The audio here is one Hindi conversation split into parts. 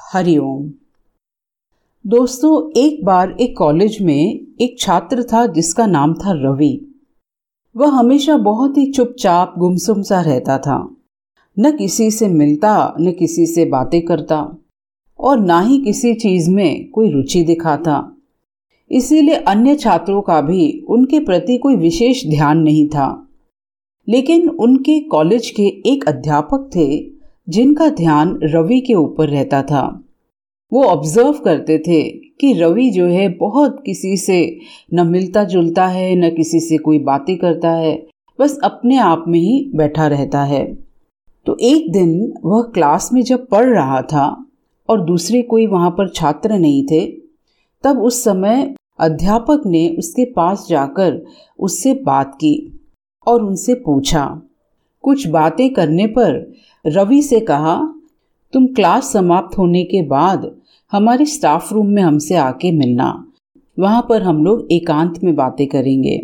हरिओम दोस्तों, एक बार एक कॉलेज में एक छात्र था जिसका नाम था रवि। वह हमेशा बहुत ही चुपचाप, गुमसुम सा रहता था। न किसी से मिलता, न किसी से बातें करता और ना ही किसी चीज़ में कोई रुचि दिखाता। इसीलिए अन्य छात्रों का भी उनके प्रति कोई विशेष ध्यान नहीं था। लेकिन उनके कॉलेज के एक अध्यापक थे जिनका ध्यान रवि के ऊपर रहता था। वो ऑब्ज़र्व करते थे कि रवि जो है बहुत किसी से न मिलता जुलता है, न किसी से कोई बातें करता है, बस अपने आप में ही बैठा रहता है। तो एक दिन वह क्लास में जब पढ़ रहा था और दूसरे कोई वहाँ पर छात्र नहीं थे, तब उस समय अध्यापक ने उसके पास जाकर उससे बात की और उनसे पूछा कुछ बातें करने पर रवि से कहा, तुम क्लास समाप्त होने के बाद हमारे स्टाफ रूम में हमसे आके मिलना। वहाँ पर हम लोग एकांत में बातें करेंगे।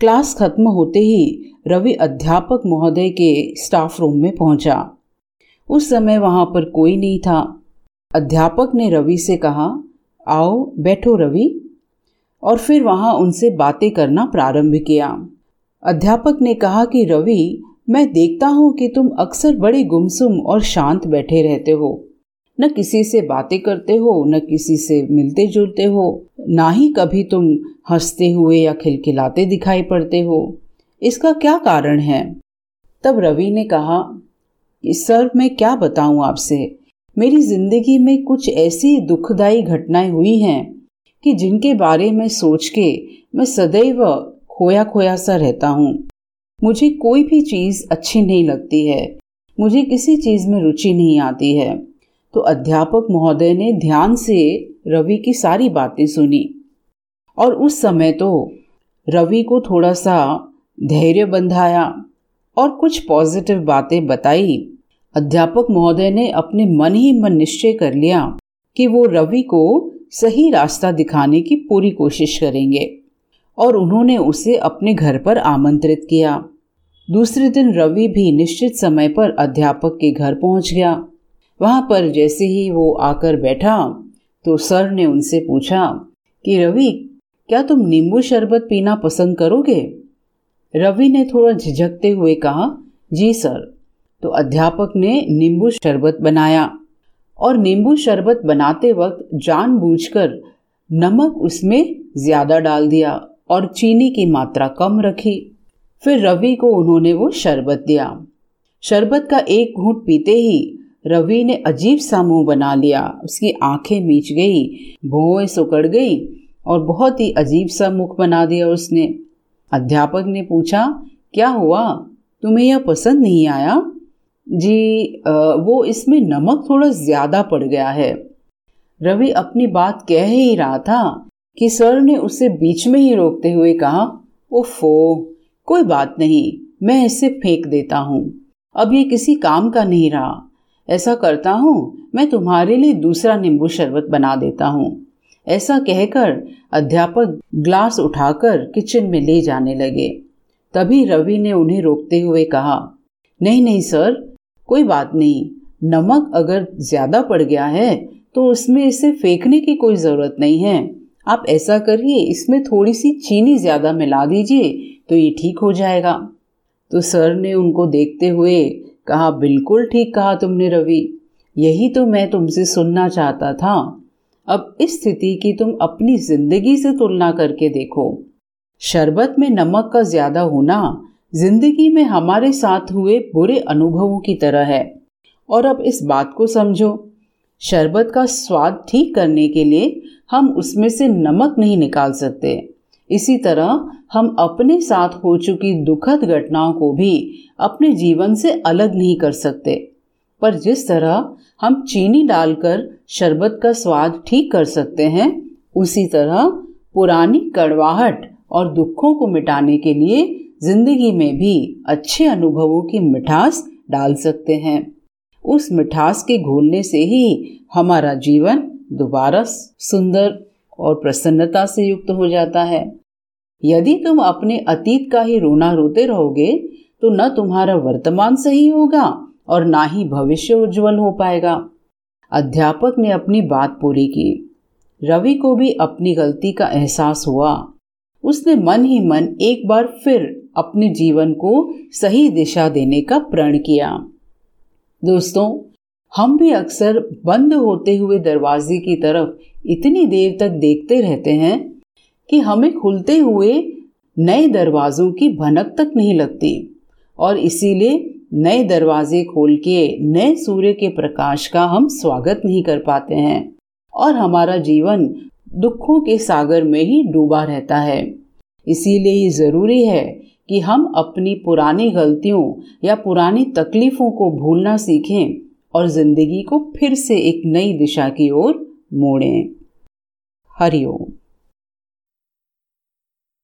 क्लास खत्म होते ही रवि अध्यापक महोदय के स्टाफ रूम में पहुँचा। उस समय वहाँ पर कोई नहीं था। अध्यापक ने रवि से कहा, आओ, बैठो रवि। और फिर वहाँ उनसे बातें करना प्रारंभ किया। अध्यापक ने कहा कि रवि मैं देखता हूँ कि तुम अक्सर बड़े गुमसुम और शांत बैठे रहते हो। न किसी से बातें करते हो, न किसी से मिलते जुलते हो, ना ही कभी तुम हँसते हुए या खिलखिलाते दिखाई पड़ते हो। इसका क्या कारण है? तब रवि ने कहा कि सर मैं क्या बताऊँ आपसे? मेरी ज़िंदगी में कुछ ऐसी दुखदाई घटनाएँ हुई हैं कि जिनके बारे में सोच के मैं सदैव खोया खोया सा रहता हूँ। मुझे कोई भी चीज़ अच्छी नहीं लगती है। मुझे किसी चीज़ में रुचि नहीं आती है। तो अध्यापक महोदय ने ध्यान से रवि की सारी बातें सुनी। और उस समय तो रवि को थोड़ा सा धैर्य बंधाया और कुछ पॉजिटिव बातें बताई। अध्यापक महोदय ने अपने मन ही मन निश्चय कर लिया कि वो रवि को सही रास्ता दिखाने की पूरी कोशिश करेंगे और उन्होंने उसे अपने घर पर आमंत्रित किया। दूसरे दिन रवि भी निश्चित समय पर अध्यापक के घर पहुँच गया। वहाँ पर जैसे ही वो आकर बैठा तो सर ने उनसे पूछा कि, रवि, क्या तुम नींबू शरबत पीना पसंद करोगे? रवि ने थोड़ा झिझकते हुए कहा, जी सर। तो अध्यापक ने नींबू शरबत बनाया और नींबू शरबत बनाते वक्त जानबूझकर नमक उसमें ज़्यादा डाल दिया और चीनी की मात्रा कम रखी। फिर रवि को उन्होंने वो शरबत दिया। शरबत का एक घूंट पीते ही रवि ने अजीब सा मुँह बना लिया। उसकी आँखें मीच गई भौएँ सुकड़ गई और बहुत ही अजीब सा मुख बना दिया उसने। अध्यापक ने पूछा, क्या हुआ? तुम्हें यह पसंद नहीं आया? जी वो इसमें नमक थोड़ा ज़्यादा पड़ गया है। रवि अपनी बात कह ही रहा था कि सर ने उसे बीच में ही रोकते हुए कहा, ओफो कोई बात नहीं, मैं इसे फेंक देता हूँ। अब ये किसी काम का नहीं रहा। ऐसा करता हूँ, मैं तुम्हारे लिए दूसरा नींबू शरबत बना देता हूँ। ऐसा कहकर अध्यापक ग्लास उठाकर किचन में ले जाने लगे। तभी रवि ने उन्हें रोकते हुए कहा, नहीं नहीं, सर, कोई बात नहीं। नमक अगर ज़्यादा पड़ गया है तो उसमें इसे फेंकने की कोई ज़रूरत नहीं है। आप ऐसा करिए, इसमें थोड़ी सी चीनी ज़्यादा मिला दीजिए तो ये ठीक हो जाएगा। तो सर ने उनको देखते हुए कहा, बिल्कुल ठीक कहा तुमने रवि। यही तो मैं तुमसे सुनना चाहता था। अब इस स्थिति की तुम अपनी ज़िंदगी से तुलना करके देखो। शरबत में नमक का ज़्यादा होना ज़िंदगी में हमारे साथ हुए बुरे अनुभवों की तरह है। और अब इस बात को समझो। शरबत का स्वाद ठीक करने के लिए हम उसमें से नमक नहीं निकाल सकते। इसी तरह हम अपने साथ हो चुकी दुखद घटनाओं को भी अपने जीवन से अलग नहीं कर सकते। पर जिस तरह हम चीनी डालकर शरबत का स्वाद ठीक कर सकते हैं, उसी तरह पुरानी कड़वाहट और दुखों को मिटाने के लिए ज़िंदगी में भी अच्छे अनुभवों की मिठास डाल सकते हैं। उस मिठास के घोलने से ही हमारा जीवन दोबारा सुंदर और प्रसन्नता से युक्त हो जाता है। यदि तुम अपने अतीत का ही रोना रोते रहोगे तो न तुम्हारा वर्तमान सही होगा और ना ही भविष्य उज्जवल हो पाएगा। अध्यापक ने अपनी बात पूरी की। रवि को भी अपनी गलती का एहसास हुआ। उसने मन ही मन एक बार फिर अपने जीवन को सही दिशा देने का प्रण किया। दोस्तों, हम भी अक्सर बंद होते हुए दरवाजे की तरफ़ इतनी देर तक देखते रहते हैं कि हमें खुलते हुए नए दरवाजों की भनक तक नहीं लगती। और इसीलिए नए दरवाजे खोल के, नए सूर्य के प्रकाश का हम स्वागत नहीं कर पाते हैं। और हमारा जीवन दुखों के सागर में ही डूबा रहता है। इसीलिए ये ज़रूरी है कि हम अपनी पुरानी गलतियों या पुरानी तकलीफ़ों को भूलना सीखें और ज़िंदगी को फिर से एक नई दिशा की ओर मोड़ें। हरिओम